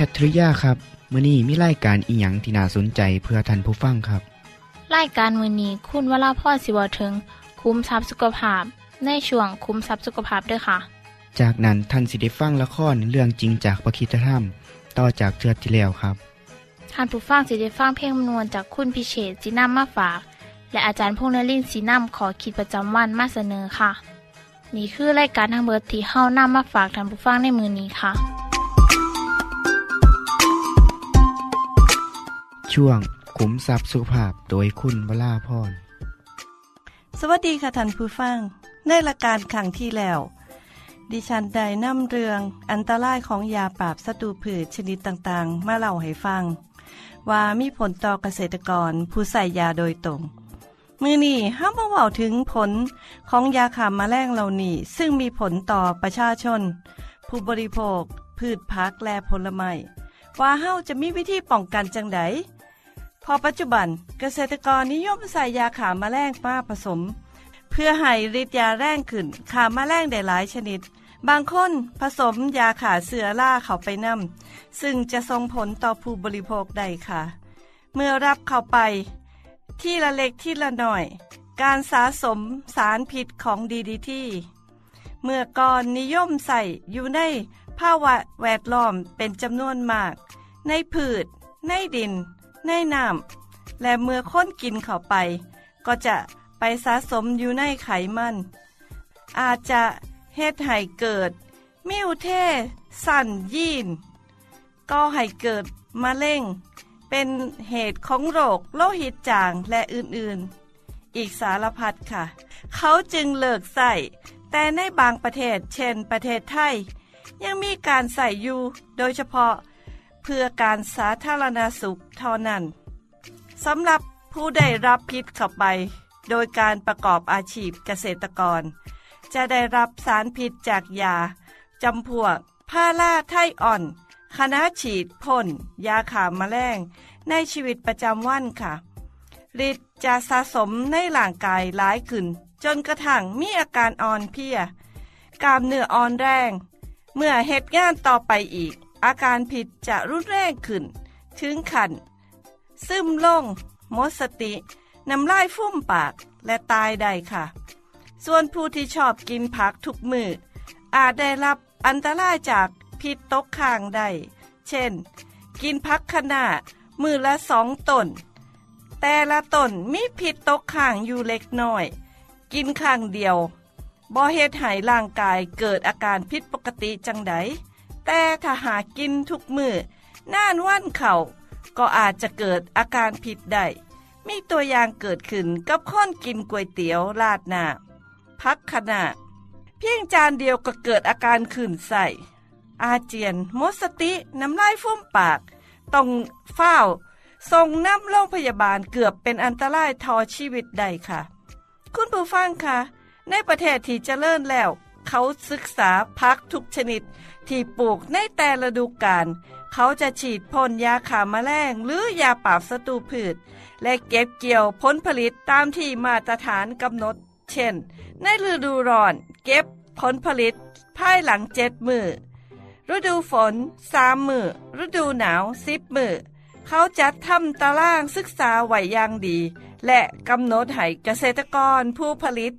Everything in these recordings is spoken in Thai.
แคทริยาครับมื้อนี้มีรายการอิหยังที่น่าสนใจเพื่อท่านผู้ฟังครับรายการมือนี้คุณวราพรสิเวาถึง คุ้มทรัพย์สุขภาพ ในช่วงคุ้มทรัพย์สุขภาพด้วยค่ะ จากนั้นท่านสิได้ฟังละครเรื่องจริงจากประคีตธรรม ต่อจากเทือที่แล้วครับท่านผู้ฟังสิได้ฟังเพลงมนวนจากคุณพิเชษสีน้ำมาฝาก และอาจารย์พงษ์นรินทร์สีน้ำขอขีดประจำวันมาเสนอค่ะ นี่คือรายการทางเบอร์ที่เฮานำมาฝากท่านผู้ฟังในมือนี้ค่ะ ช่วงขุมทรัพย์สุภาพโดยคุณวราพรสวัสดีค่ะท่านผู้ฟัง ในรายการขังที่แล้ว ดิฉันได้นำเรื่องอันตรายของยาปราบศัตรูพืชชนิดต่างๆ มาเล่าให้ฟัง ว่ามีผลต่อเกษตรกรผู้ใส่ยาโดยตรงมือนี้ห้ามาเว้าถึงผลของยาขามาแมลงเหล่านี้ ซึ่งมีผลต่อประชาชน ผู้บริโภค พืชพักและผลไม้ว่าเฮาจะมีวิธีป้องกันจังได พอปัจจุบันเกษตรกรนิยมใส่ยาขามาแมลงมาผสม เพื่อให้ฤทธิ์ยาแรงขึ้นขามาแมลงได้หลายชนิด บางคนผสมยาขาเสือล่าเข้าไปนำ ซึ่งจะส่งผลต่อผู้บริโภคได้ค่ะ เมื่อรับเข้าไป ที่ละเล็กที่ละหน่อย การสะสมสารผิดของดีดีที่เมื่อก่อนนิยมใส่อยู่ในภาวะแวดล้อมเป็นจำนวนมาก ในพืช ในดิน ในน้และเมื่อคนกินเข้าไป ก็จะไปสะสมอยู่ในไขมัน อาจจะเฮ็ดให้เกิด mutation ยีนก็ให้เกิดมะเร็งเป็นเหตุของโรคโลหิตจางและอื่นๆ อีกสารพัดค่ะ เขาจึงเลิกใส่แต่ในบางประเทศเช่นประเทศไทย ยังมีการใส่อยู่โดยเฉพาะ พื่อการสาธารณสุขเท่านั้นสำหรับผู้ได้รับพิษเข้าไป โดยการประกอบอาชีพเกษตรกร จะได้รับสารพิษจากยาจำพวกพาราไทอ่อนคณะฉีดพ่น ยาขามแมลงในชีวิตประจำวันค่ะฤทธิ์จะสะสมในร่างกายหลายขึ้น จนกระทั่งมีอาการอ่อนเพลีย กล้ามเนื้ออ่อนแรง เมื่อเหตุงานต่อไปอีก อาการผิดจะรุนแรงขึ้น ถึงขัน ซึมลงหมดสติน้ำลายฟุ้มปากและตายได้ค่ะ ส่วนผู้ที่ชอบกินผักทุกมืออาจได้รับอันตรายจากพิษตกข้างได้ เช่น กินพักขนามือละสองตนแต่ละตนมีพิษตกข้างอยู่เล็กน้อย กินข้างเดียวบ่เฮ็ดให้ร่างกายเกิดอาการผิดปกติจังได แต่ถ้าหากินทุกมือน่านวันเข่าก็อาจจะเกิดอาการผิดได้ มีตัวอย่างเกิดขึ้นกับคนกินก๋วยเตี๋ยวราดหน้าพักขณะเพียงจานเดียวก็เกิดอาการขื่นใส่ อาเจียนมดสติน้ำลายฟุ้มปาก ต้องเฝ้าส่งน้ำโรงพยาบาลเกือบเป็นอันตรายทอชีวิตได้ค่ะ คุณผู้ฟังคะในประเทศที่เจริญแล้ว เขาศึกษาพักทุกชนิด ที่ปลูกในแต่ละดูกาลเขาจะฉีดพ่นยาขามาแมลงหรือยาปราบศัตรูพืช และเก็บเกี่ยวผลผลิตตามที่มาตรฐานกำหนด เช่น ในฤดูร้อน เก็บผลผลิตภายหลังเจ็ดมือฤดูฝนสามมือฤดูหนาวสิบมือเขาจัดทำตารางศึกษาไหวอย่างดี และกำหนดให้เกษตรกรผู้ผลิต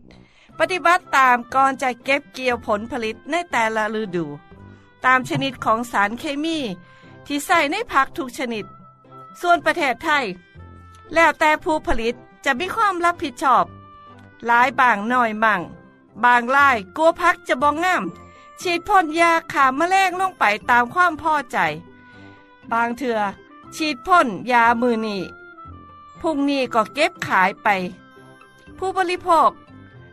ปฏิบัติตามก่อนจะเก็บเกี่ยวผลผลิตในแต่ละฤดู ตามชนิดของสารเคมี ที่ใส่ในผักทุกชนิด ส่วนประเทศไทย แล้วแต่ผู้ผลิตจะมีความรับผิดชอบหลายบางหน่อยมั่ง บางลายกลัวพักจะบองงาม ฉีดพ่นยาขาแมลงลงไปตามความพอใจ บางเถื่อฉีดพ่นยามือนี่พุ่งนี้ก็เก็บขายไป ผู้บริโภค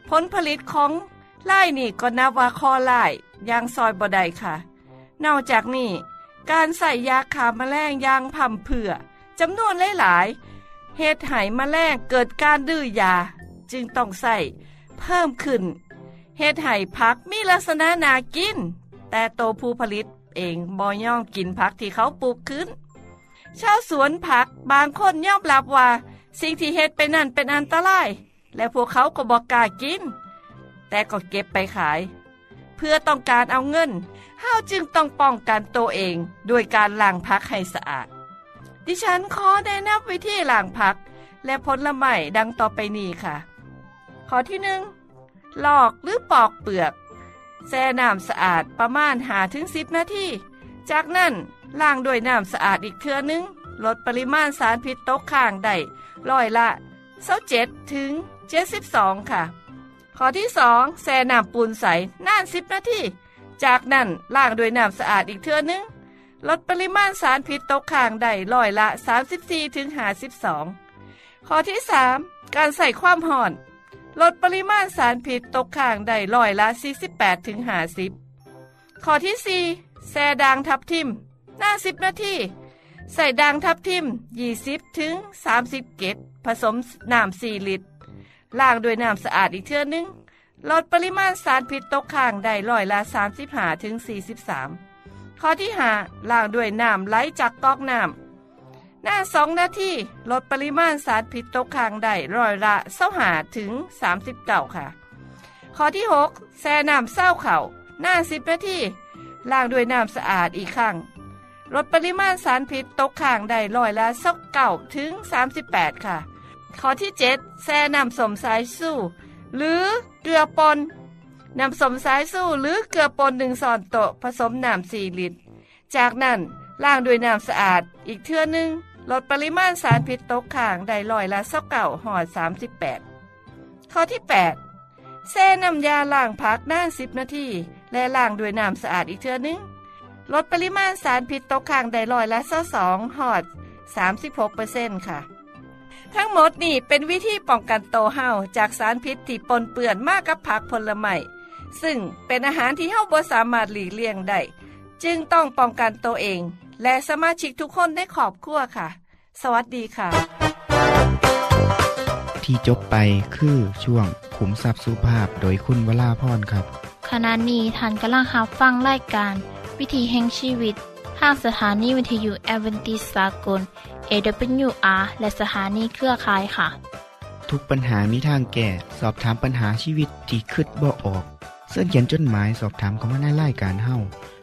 ผลผลิตของไล่นี่ก็นับว่าคอไล่ยางซอยบดายค่ะ นอกจากนี้การใส่ยาขาแมลงยางพ่ำเผื่อจำนวนหลายๆเหตุไหแมลงเกิดการดื้อยา จึงต้องใส่เพิ่มขึ้นเหตุไหพักมีลักษณะนากิน แต่โตผู้ผลิตเองบอย่องกินผักที่เขาปลูกขึ้น ชาวสวนผักบางคนยอมรับว่า สิ่งที่เฮ็ดไปนั่นเป็นอันตราย และพวกเขาก็บอกกล้ากิน แต่ก็เก็บไปขาย เพื่อต้องการเอาเงินเฮาจึงต้องป้องกันตัวเองด้วยการล้างผักให้สะอาด ดิฉันขอแนะนำวิธีล้างผัก และผลไม้ดังต่อไปนี้ค่ะ ข้อที่หนึ่งลอกหรือปอกเปลือก แช่น้ำสะอาดประมาณหาถึงสิบนาที จากนั้นล้างด้วยน้ำสะอาดอีกเทื่อนึง ลดปริมาณสารพิษตกค้างได้ร้อยละ27ถึง72ค่ะ ข้อที่2แช่น้ำปูนใสนาน10นาทีจากนั้นล้างด้วยน้ำสะอาดอีกเทื่อนึง ลดปริมาณสารพิษตกค้างได้ร้อยละ 34ถึง52 ข้อที่ 3 การใส่ความห่อน ลดปริมาณสารพิษตกค้างได้ร้อยละ 48ถึง50 ข้อที่ 4แช่ด่างทับทิม หน้า 10 นาที ใส่ด่างทับทิม 20ถึง30 เกตผสมน้ำ4ลิตร ล้างด้วยน้ำสะอาดอีกเทื่อนึง ลดปริมาณสารพิษตกค้างได้ร้อยละ35ถึง43 ข้อที่5ล้างด้วยน้ำไหลจากก๊อกน้ำหน้า2นาทีลดปริมาณสารพิษตกค้างได้ร้อยละ25ถึง39ค่ะ ข้อที่ 6 แช่น้ำเศร้าเข่าหน้า10นาทีล้างด้วยน้ำสะอาดอีกครั้งลดปริมาณสารพิษตกค้างได้ร้อยละสักเก่าถึง 38 ค่ะ ข้อที่ 7แช่น้ำสมสายสู้ หรือเกลือปนน้ำสมสายสู้หรือเกลือปนหนึ่งส่อนโตผสมน้ำ4ลิตร จากนั้นล้างด้วยน้ำสะอาดอีกเทื่อนึงลดปริมาณสารพิษตกค้างได้ร้อยละสักเก่าหอด 38 ข้อที่ 8แช่น้ำยาล้างผักน่าน10 นาที และล้างด้วยน้ำสะอาดอีกเทื่อนึงลดปริมาณสารพิษตกค้างได้ร้อยละ22หอด 36%ค่ะ ทั้งหมดนี่เป็นวิธีป้องกันโตวเฮาจากสารพิษที่ปนเปื้อนมากกับผักผลไม้ซึ่งเป็นอาหารที่เฮาบ่สามารถหลีกเลี่ยงได้จึงต้องป้องกันตัวเอง และสมาชิกทุกคนในครอบครัวค่ะ สวัสดีค่ะ ที่จบไปคือช่วงขุมทรัพย์สุภาพโดยคุณวราพรครับ ขณะนี้ท่านกำลังรับฟังรายการ วิธีแห่งชีวิตทางสถานีวิทยุแอเวนติสากล AWR และสถานีเครือข่ายค่ะ ทุกปัญหามีทางแก้ สอบถามปัญหาชีวิตที่คิดบ่ออก เสินเขียนจดหมายสอบถามเขามาในรายการเฮา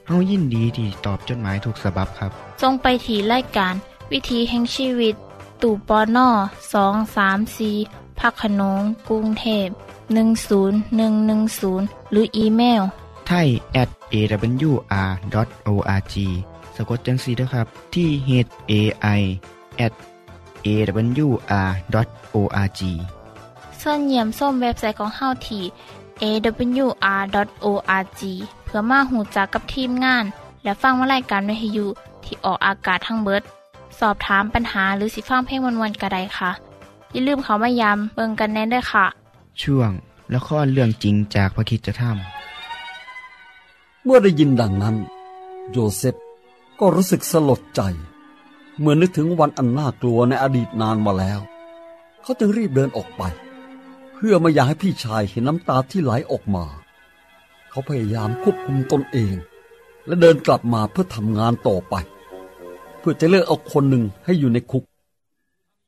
เฮายินดีที่ตอบจดหมายถูกสาบบครับ ทรงไปถีรายการ วิธีแห่งชีวิต ตู่ปอน่อสองสามสีพักขนงกรุงเทพ10110 หรืออีเมลไทย at awr.org สะกดจังสีนะครับ ที่ h a i at awr.org เสินเยี่ยมส้มเว็บไซต์ของเฮาที่ awr.org เพื่อมาหูจักกับทีมงาน และฟังวารายการวิทยุที่ออกอากาศทั้งเบิด สอบถามปัญหาหรือสิฟังเพลงวันๆกระไดค่ะ อย่าลืมเขามายามเบิงกันแน่นด้วยค่ะ ช่วงละครเรื่องจริงจากพระคิดจะทเมื่อได้ยินดังนั้น โยเซฟ ก็รู้สึกสลดใจ เมื่อนึกถึงวันอันน่ากลัวในอดีตนานมาแล้ว เขาจึงรีบเดินออกไป เพื่อไม่อยากให้พี่ชายเห็นน้ำตาที่ไหลออกมา เขาพยายามควบคุมตนเอง และเดินกลับมาเพื่อทำงานต่อไป เพื่อจะเลือกเอาคนหนึ่งให้อยู่ในคุก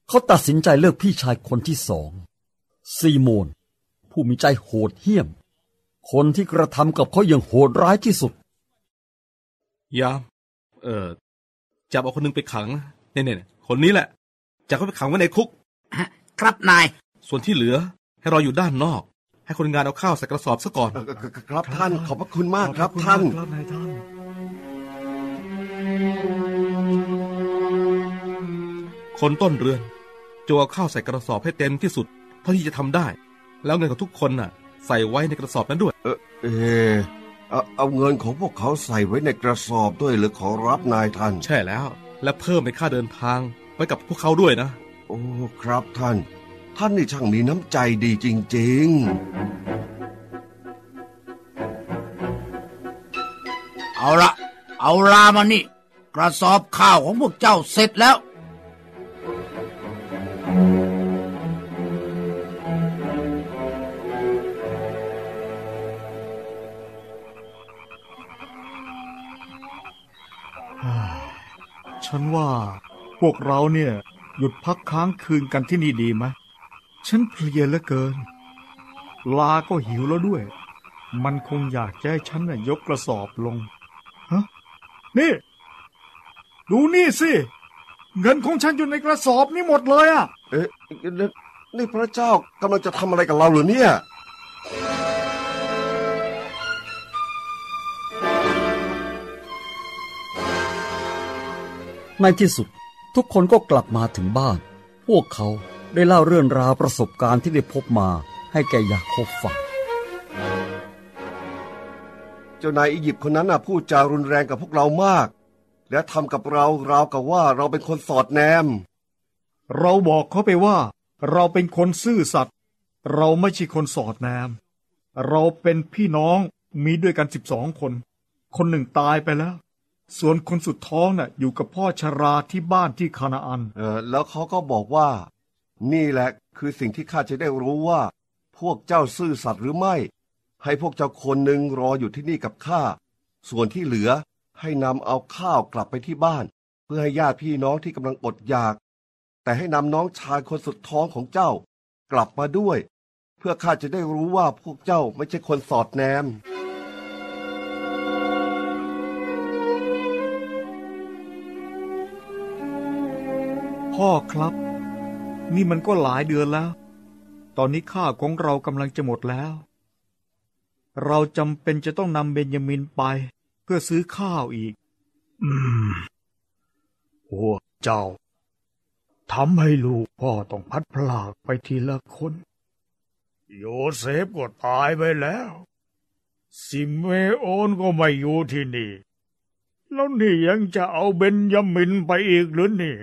เขาตัดสินใจเลือกพี่ชายคนที่สองซีโมน ผู้มีใจโหดเหี้ยม คนที่กระทำกับเขาอย่างโหดร้ายที่สุด ยาม เออจับเอาคนนึงไปขังเนี่ยเนี่ยคนนี้แหละจับเขาไปขังไว้ในคุกครับนาย ส่วนที่เหลือให้รออยู่ด้านนอก ให้คนงานเอาข้าวใส่กระสอบซะก่อน ครับท่านขอบพระคุณมากครับท่านครับนายท่านคนต้นเรือนจะเอาข้าวใส่กระสอบให้เต็มที่สุดเท่าที่จะทำได้ แล้วเงินของทุกคนน่ะ ใส่ไว้ในกระสอบนั้นด้วย เออ เอาเอาเงินของพวกเขาใส่ไว้ในกระสอบด้วยหรือขอรับนายท่าน ใช่แล้ว และเพิ่มในค่าเดินทางไว้กับพวกเขาด้วยนะ โอ้ครับท่าน ท่านนี่ช่างมีน้ำใจดีจริงเอาละเอาลามานี่ กระสอบข้าวของพวกเจ้าเสร็จแล้ว ฉันว่าพวกเราเนี่ย หยุดพักค้างคืนกันที่นี่ดีไหมฉันเพลียเหลือเกิน ลาก็หิวแล้วด้วย มันคงอยากจะให้ฉันน่ะยกกระสอบลงฮะนี่ ดูนี่สิ เงินของฉันอยู่ในกระสอบนี่หมดเลยอะเอ๊ะนี่พระเจ้ากำลังจะทำอะไรกับเราหรือเนี่ย ในที่สุดทุกคนก็กลับมาถึงบ้าน พวกเขาได้เล่าเรื่องราวประสบการณ์ที่ได้พบมาให้แก่ยาโคบฟัง เจ้านายอียิปต์คนนั้นน่ะพูดจารุนแรงกับพวกเรามาก และทำกับเราราวกับว่าเราเป็นคนสอดแนม เราบอกเขาไปว่า เราเป็นคนซื่อสัตย์เราไม่ใช่คนสอดแนม เราเป็นพี่น้องมีด้วยกันสิบสองคน คนหนึ่งตายไปแล้ว ส่วนคนสุดท้องน่ะอยู่กับพ่อชราที่บ้านที่คานาอัน เออแล้วเขาก็บอกว่า นี่แหละคือสิ่งที่ข้าจะได้รู้ว่า พวกเจ้าซื่อสัตย์หรือไม่ ให้พวกเจ้าคนหนึ่งรออยู่ที่นี่กับข้า ส่วนที่เหลือให้นำเอาข้าวกลับไปที่บ้าน เพื่อให้ญาติพี่น้องที่กำลังอดอยาก แต่ให้นำน้องชายคนสุดท้องของเจ้า กลับมาด้วย เพื่อข้าจะได้รู้ว่าพวกเจ้าไม่ใช่คนสอดแนม พ่อครับ นี่มันก็หลายเดือนแล้ว ตอนนี้ข้าวของเรากำลังจะหมดแล้ว เราจำเป็นจะต้องนำเบนยามินไป เพื่อซื้อข้าวอีก อืมพวกเจ้าทำให้ลูกพ่อต้องพลัดพรากไปทีละคน โยเซฟก็ตายไปแล้ว ซิเมโอนก็ไม่อยู่ที่นี่ แล้วนี่ยังจะเอาเบนยามินไปอีกหรือเนี่ย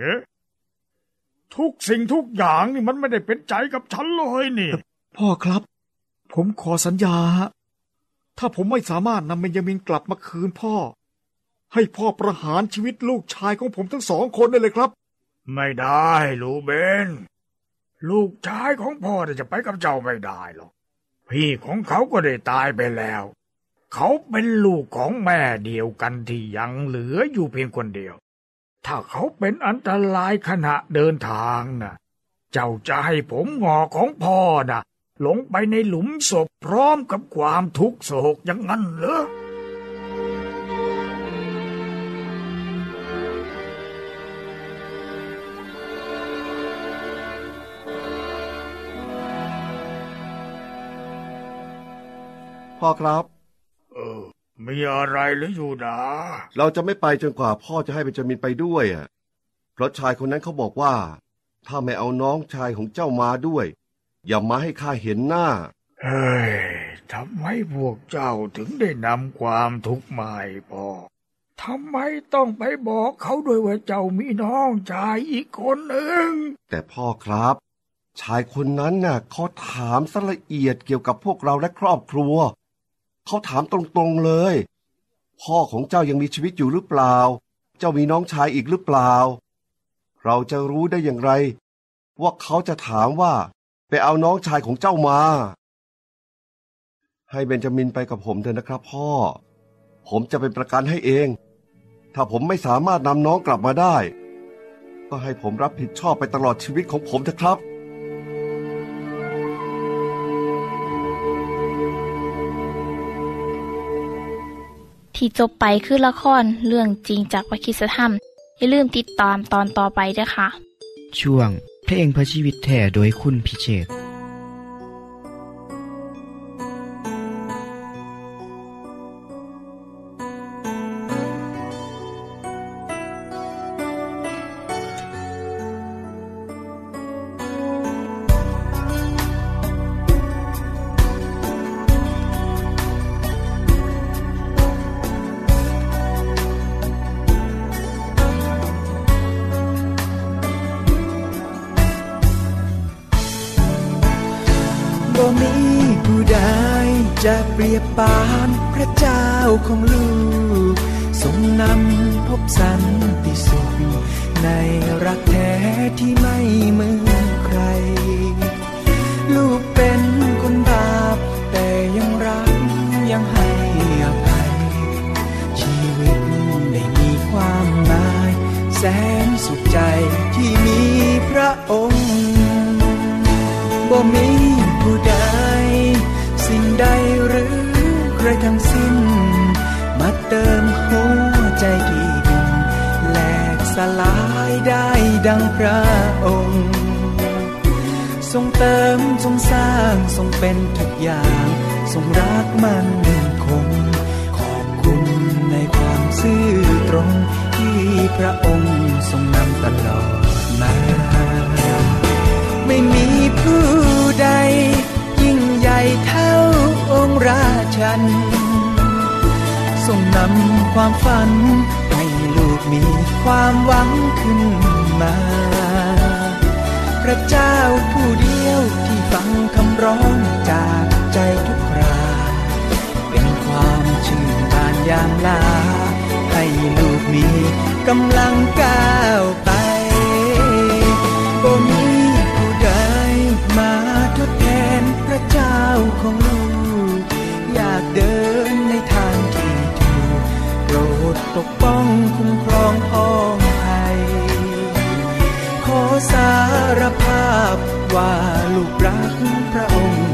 ทุกสิ่งทุกอย่างนี่มันไม่ได้เป็นใจกับฉันเลยนี่ พ่อครับ ผมขอสัญญาฮะถ้าผมไม่สามารถนำเบนยามินกลับมาคืนพ่อ ให้พ่อประหารชีวิตลูกชายของผมทั้งสองคนได้เลยครับ ไม่ได้ลูกเบน ลูกชายของพ่อจะไปกับเจ้าไม่ได้หรอกพี่ของเขาก็ได้ตายไปแล้ว เขาเป็นลูกของแม่เดียวกันที่ยังเหลืออยู่เพียงคนเดียว ถ้าเขาเป็นอันตรายขณะเดินทางน่ะเจ้าจะให้ผมงอของพ่อน่ะลงไปในหลุมศพพร้อมกับความทุกข์โศกอย่างนั้นเหรอพ่อครับ มีอะไรหรืออยู่ดาเราจะไม่ไปจนกว่าพ่อจะให้เบนจามินไปด้วยอะเพราะชายคนนั้นเขาบอกว่า ถ้าไม่เอาน้องชายของเจ้ามาด้วย อย่ามาให้ข้าเห็นหน้า เฮ้ยทำไมพวกเจ้าถึงได้นำความทุกข์มาให้พ่อทำไมต้องไปบอกเขาด้วยว่าเจ้ามีน้องชายอีกคนหนึ่ง แต่พ่อครับ ชายคนนั้นน่ะเขาถามสละเอียดเกี่ยวกับพวกเราและครอบครัว เขาถามตรงๆเลย พ่อของเจ้ายังมีชีวิตอยู่หรือเปล่า เจ้ามีน้องชายอีกหรือเปล่า เราจะรู้ได้อย่างไร ว่าเขาจะถามว่า ไปเอาน้องชายของเจ้ามา ให้เบนจามินไปกับผมเถอะนะครับ พ่อ ผมจะเป็นประกันให้เอง ถ้าผมไม่สามารถนำน้องกลับมาได้ ก็ให้ผมรับผิดชอบไปตลอดชีวิตของผมเถอะครับ ที่จบไปคือละครเรื่องจริงจากวิคิสธรรม อย่าลืมติดตามตอนต่อไปด้วยค่ะ ช่วงเพลงพระชีวิตแท่โดยคุณพิเชษ เปรียบปานพระเจ้าของลูกทรงนำพบสันติสุข ในรักแท้ที่ไม่เหมือนใคร ลูกเป็นคนบาป แต่ยังรักยังให้อภัย ชีวิตได้มีความหมาย แสนสุขใจที่มีพระองค์บ่มีผู้ใดสิ่งใด อใครทั้งสิ้น มาเติมหัวใจที่ดินแหลกสลายได้ดังพระองค์ ทรงเติมทรงสร้างทรงเป็นทุกอย่าง ทรงรักมันคง ขอบคุณในความซื่อตรงที่พระองค์ทรงนำตลอดมาันทรงนำความฝัน ให้ลูกมีความหวังขึ้นมา พระเจ้าผู้เดียวที่ฟังคำร้องจากใจทุกครา เป็นความชื่นบานยามลา ให้ลูกมีกำลังก้าวไปบ่มีผู้ใดมาทดแทนพระเจ้าของลูกากเดินในทางที่ถูกโปรดปกป้องคุ้มครองพ้องไทยขอสารภาพว่าลูกรักพระองค์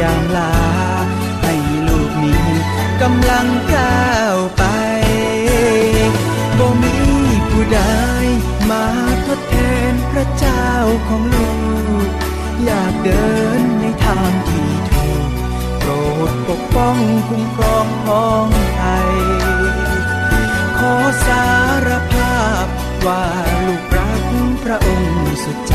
ยามลา ให้ลูกมีกำลังก้าวไปบ่มีผู้ใดมาทดแทนพระเจ้าของลูก อยากเดินในทางที่ถูกโปรดปกป้องคุ้มครองพ้องไทยขอสารภาพว่าลูกรักพระองค์สุดใจ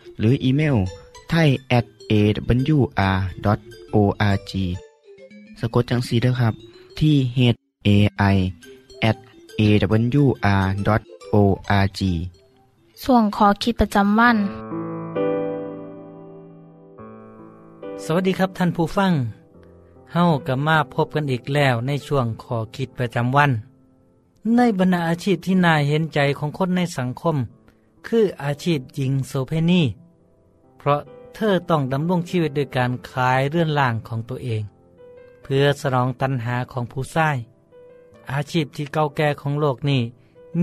หนึ่งหนึ่งศูนย์หรืออีเมลไทย at a w r o r g สะกดจังสีด้วยครับ ที่ h a i at a w r o r g ส่วนขอคิดประจำวัน สวัสดีครับท่านผู้ฟัง เฮากับมาพบกันอีกแล้วในช่วงขอคิดประจำวัน ในบรรดาอาชีพที่น่าเห็นใจของคนในสังคม คืออาชีพหญิงโสเพณี เพราะเธอต้องดำรงชีวิตโดยการขายเรื่อนล่างของตัวเอง เพื่อสนองตัณหาของผู้ใช้อาชีพที่เก่าแก่ของโลกนี้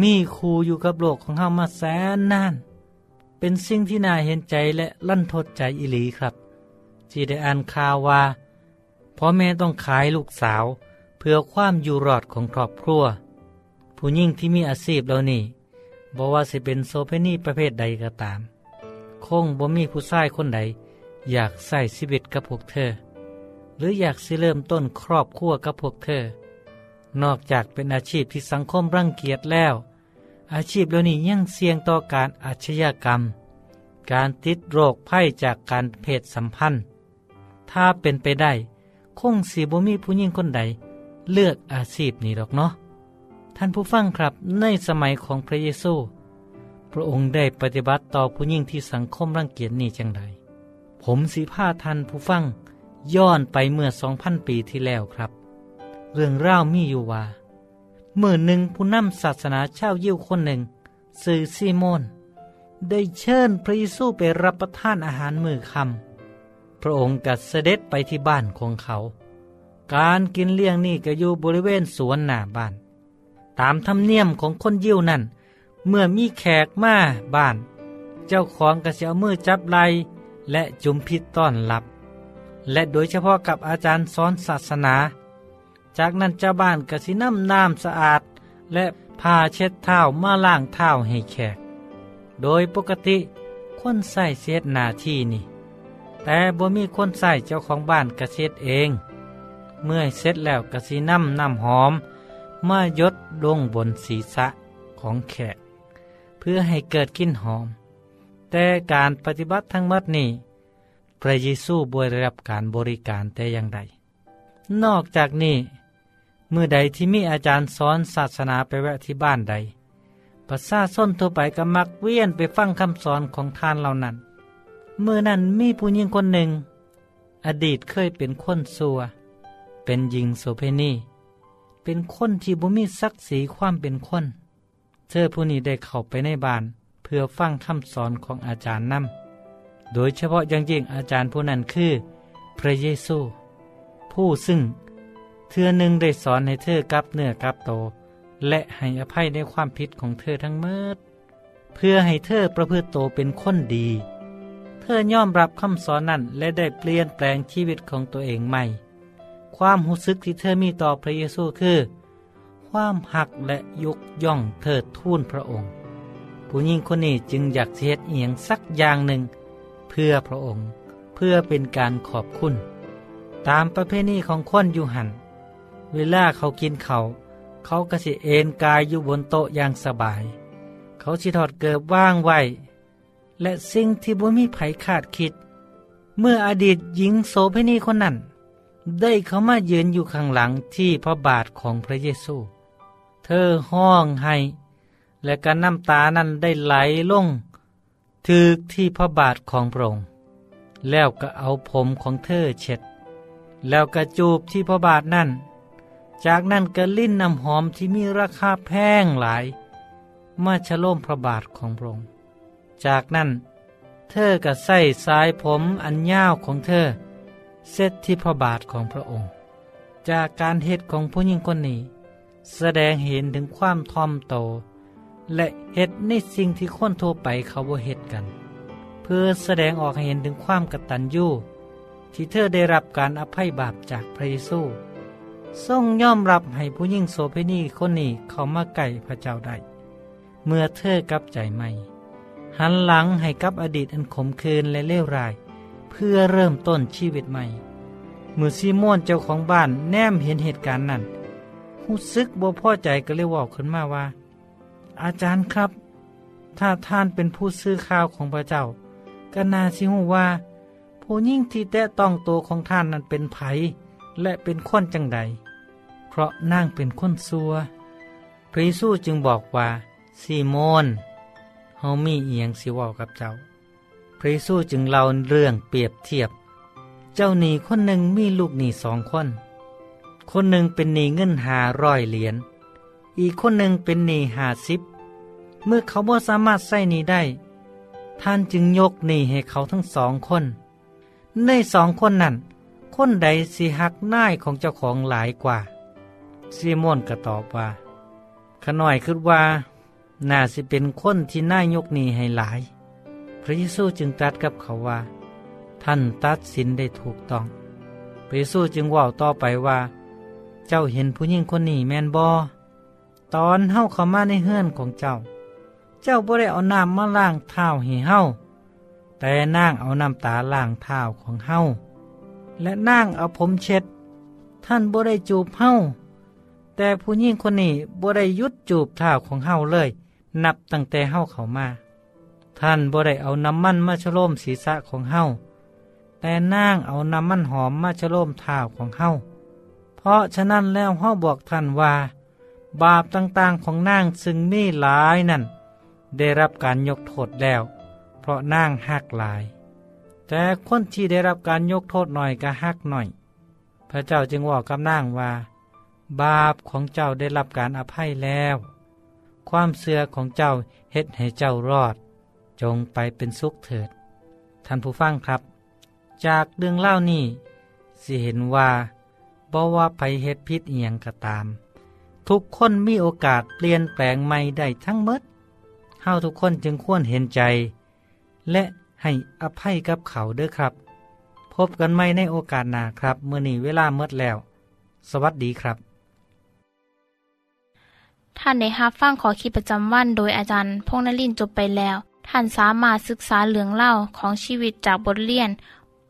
มีครูอยู่กับโลกของเฮามาแสนนาน เป็นสิ่งที่น่าเห็นใจและลั่นทดใจอิลีครับที่ได้อ่านข่าวว่าพ่อแม่ต้องขายลูกสาว เพื่อความอยู่รอดของครอบครัว ผู้ยิ่งที่มีอาชีพเหล่านี้บอกว่าสิเป็นโซเพนีประเภทใดก็ตาม คงบ่มีผู้ชายคนใด อยากใส่ชีวิตกับพวกเธอ หรืออยากสิเริ่มต้นครอบครัวกับพวกเธอ นอกจากเป็นอาชีพที่สังคมรังเกียจแล้ว อาชีพเหล่านี้ยังเสี่ยงต่อการอาชญากรรม การติดโรคไข้จากการเพศสัมพันธ์ ถ้าเป็นไปได้ คงสีบ่มีผู้หญิงคนใด เลือกอาชีพนี้หรอกเนาะท่านผู้ฟังครับในสมัยของพระเยซู พระองค์ได้ปฏิบัติต่อผู้หญิงที่สังคมรังเกียจนี้จังไดผมสีผ้าท่านผู้ฟังย้อนไปเมื่อสองพันปีที่แล้วครับ เรื่องเล่ามีอยู่ว่าเมื่อหนึ่งผู้นำศาสนาชาวยิวคนหนึ่งสื่อซีโมนได้เชิญพระเยซูไปรับประทานอาหารมือคำพระองค์กัดเสด็จไปที่บ้านของเขา การกินเลี้ยงนี่ก็อยู่บริเวณสวนหน้าบ้าน ตามธรรมเนียมของคนยิวนั่น เมื่อมีแขกมาบ้าน เจ้าของก็จะเอามือจับไหลและจุมพิษต้อนรับ และโดยเฉพาะกับอาจารย์สอนศาสนา จากนั้นเจ้าบ้านก็สิน้ำน้ำสะอาด และผ้าเช็ดเท้ามาล้างเท้าให้แขก โดยปกติคนใส่เสียหนาที่นี่ แต่บ่มีคนใส่เจ้าของบ้านกระเช็ดเอง เมื่อเสร็จแล้วกระสีน้ำน้ำหอม มายดลงบนศีรษะของแขก เพื่อให้เกิดกลิ่นหอม แต่การปฏิบัติทั้งหมดนี้ พระเยซูบได้รับการบริการแต่อย่างใด นอกจากนี้เมื่อใดที่มีอาจารย์สอนศาสนาไปแวะที่บ้านใดประชาชนทั่วไปก็มักเวียนไปฟังคำสอนของท่านเหล่านั้น เมื่อนั้นมีผู้หญิงคนหนึ่ง อดีตเคยเป็นคนซัว เป็นหญิงโสเพณี เป็นคนที่บ่มีศักดิ์ศรีความเป็นคน เธอผู้นี้ได้เข้าไปในบ้าน เพื่อฟังคำสอนของอาจารย์นำโดยเฉพาะย่างยิ่งอาจารย์ผู้นั้นคือ พระเยซู ผู้ซึ่ง เธอหนึ่งได้สอนให้เธอกลับเนื้อกลับโต และให้อภัยในความผิดของเธอทั้งเมิดเพื่อให้เธอประพฤติโตเป็นคนดี เธอยอมรับคำสอนนั้นและได้เปลี่ยนแปลงชีวิตของตัวเองใหม่ ความรู้สึกที่เธอมีต่อพระเยซูคือ ความหักและยกย่องเทิดทูนพระองค์ ผู้หญิงคนนี้จึงอยากเสียดเอียงสักอย่างหนึ่ง เพื่อพระองค์เพื่อเป็นการขอบคุณ ตามประเพณีของคนอยู่หัน เวลาเขากินเขาเขาก็สิเอนกายอยู่บนโต๊ะอย่างสบาย เขาสิถอดเกิบว่างไว้และสิ่งที่บ่มีไผคาดคิด เมื่ออดีตหญิงโสเภณีคนนั้น ได้เข้ามายืนอยู่ข้างหลังที่พระบาทของพระเยซู เธอห้องให้ และการน้ำตานั้นได้ไหลลงถึกที่พระบาทของพระองค์แล้วก็เอาผมของเธอเช็ด แล้วก็จูบที่พระบาทนั่น จากนั้นก็ลิ้นน้ำหอมที่มีราคาแพงหลาย มาชโลมพระบาทของพระองค์จากนั้นเธอก็ใส่สายผมอันยาวของเธอเซตที่พระบาทของพระองค์ จากการเหตุของผู้หญิงคนนี้ แสดงเห็นถึงความทอมโต และเหตุในสิ่งที่คนทั่วไปเขาบ่เหตุกัน เพื่อแสดงออกให้เห็นถึงความกตัญญูที่เธอได้รับการอภัยบาปจากพระเยซูทรงยอมรับให้ผู้หญิงโสเภณีคนนี้เข้ามาใกล้พระเจ้าได้ เมื่อเธอกลับใจใหม่ หันหลังให้กับอดีตอันขมขื่นและเลวร้าย เพื่อเริ่มต้นชีวิตใหม่เมื่อซีโมนเจ้าของบ้านแนมเห็นเหตุการณ์นั้น รู้สึกบ่พอใจก็เลยบอกขึ้นมาว่า อาจารย์ครับ ถ้าท่านเป็นผู้ซื้อข่าวของพระเจ้าก็น่าสิหูว่า ผู้ยิ่งที่แตะต้องตัวของท่านนั้นเป็นไผและเป็นคนจังใด เพราะนั่งเป็นคนซัวพระเยซูจึงบอกว่าซีโมนเฮามีเอียงสิว้ากับเจ้า พระเยซูจึงเล่าเรื่องเปรียบเทียบ เจ้าหนี้คนหนึ่งมีลูกหนี้สองคน คนหนึ่งเป็นหนี้เงินหาร้อยเหรียญ อีกคนหนึ่งเป็นหนี้หาสิบ เมื่อเขาบ่สามารถใส่หนี้ได้ ท่านจึงยกหนี้ให้เขาทั้งสองคน ในสองคนนั้น คนใดสิหักน่ายของเจ้าของหลายกว่า ซีโมนก็ตอบว่า ขน่อยคิดว่า น่าสิเป็นคนที่น่ายกหนี้ให้หลาย พระเยซูจึงตรัสกับเขาว่า ท่านตัดสินได้ถูกต้องพระเยซูจึงว่าต่อไปว่า เจ้าเห็นผู้หญิงคนนี้แมนบอตอนเฮาเข้ามาในเฮือนของเจ้า เจ้าบ่ได้เอาน้ำมาล้างเท้าให้เฮาแต่นางเอาน้ำตาล้างเท้าของเฮาและนางเอาผมเช็ด ท่านบ่ได้จูบเฮาแต่ผู้หญิงคนนี้บ่ได้ยุดจูบเท้าของเฮาเลย นับตั้งแต่เฮาเข้ามา ท่านบ่ได้เอาน้ำมันมาชโลมศีรษะของเฮาแต่นางเอาน้ำมันหอมมาชโลมเท้าของเฮา ราะฉะนั้นแล้วเฮาบอกท่านว่า บาปต่างๆของนางซึ่งมีหลายนั่น ได้รับการยกโทษแล้ว เพราะนางหักหลาย แต่คนที่ได้รับการยกโทษหน่อยก็หักหน่อย พระเจ้าจึงบอกกับนางว่า บาปของเจ้าได้รับการอภัยแล้ว ความเสื่อของเจ้าเฮ็ดให้เจ้ารอด จงไปเป็นสุขเถิด ท่านผู้ฟังครับ จากเรื่องเล่านี้สิเห็นว่า บ่ว่าไปเฮ็ดพิษเอียงก็ตาม ทุกคนมีโอกาสเปลี่ยนแปลงใหม่ได้ทั้งหมดเฮาทุกคนจึงควรเห็นใจ และให้อภัยกับเขาเด้อครับ พบกันใหม่ในโอกาสหน้าครับเมื่อนี้เวลาเมดแล้ว สวัสดีครับ ท่านได้รับฟังขอคิดประจำวันโดยอาจารย์พงนลินจบไปแล้ว ท่านสามารถศึกษาเหลืองเล่าของชีวิตจากบทเรียน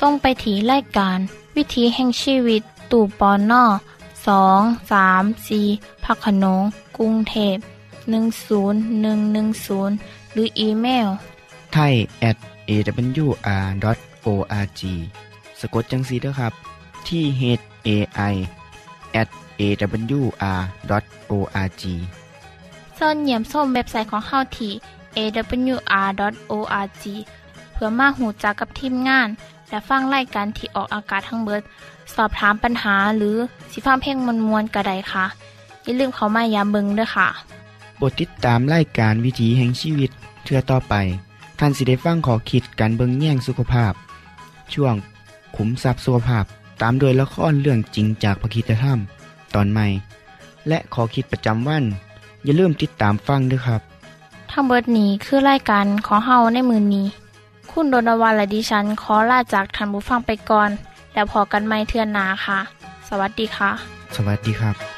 ส่งไปถีรายการ วิถีแห่งชีวิต ตู่ปอนนอสองสามสีพักขนงกรุงเทพ10110 หรืออีเมลไทย at awr.org สะกดจังสีด้วยครับ ที่ h a i at awr.org ส่วนเหยี่ยมส้มเว็บไซต์ของเฮาที่ awr.org เพื่อมาหูจักกับทีมงาน และฟังไล่การที่ออกอากาศทั้งเบิด สอบถามปัญหาหรือสิฟ้าเพ่งมวลมวลกระไดค่ะ อย่าลืมเขามายามเบิงด้วยค่ะโปรดติดตามรายการวิถีแห่งชีวิตเทือต่อไปท่านสิได้ฟังขอคิดการเบิงแย่งสุขภาพ ช่วง ขุมทรัพย์สุขภาพตามโดยละครเรื่องจริงจากพระคีตธรรม ตอนใหม่ และขอคิดประจำวัน อย่าลืมติดตามฟังด้วยครับ ทั้งเบิดนี้คือรายการของเฮาในมือนนี้ คุณโดนวันและดิฉันขอลาจากทันบุฟังไปก่อน แล้วพอกันไม่เทื่อนนาค่ะ สวัสดีค่ะ สวัสดีครับ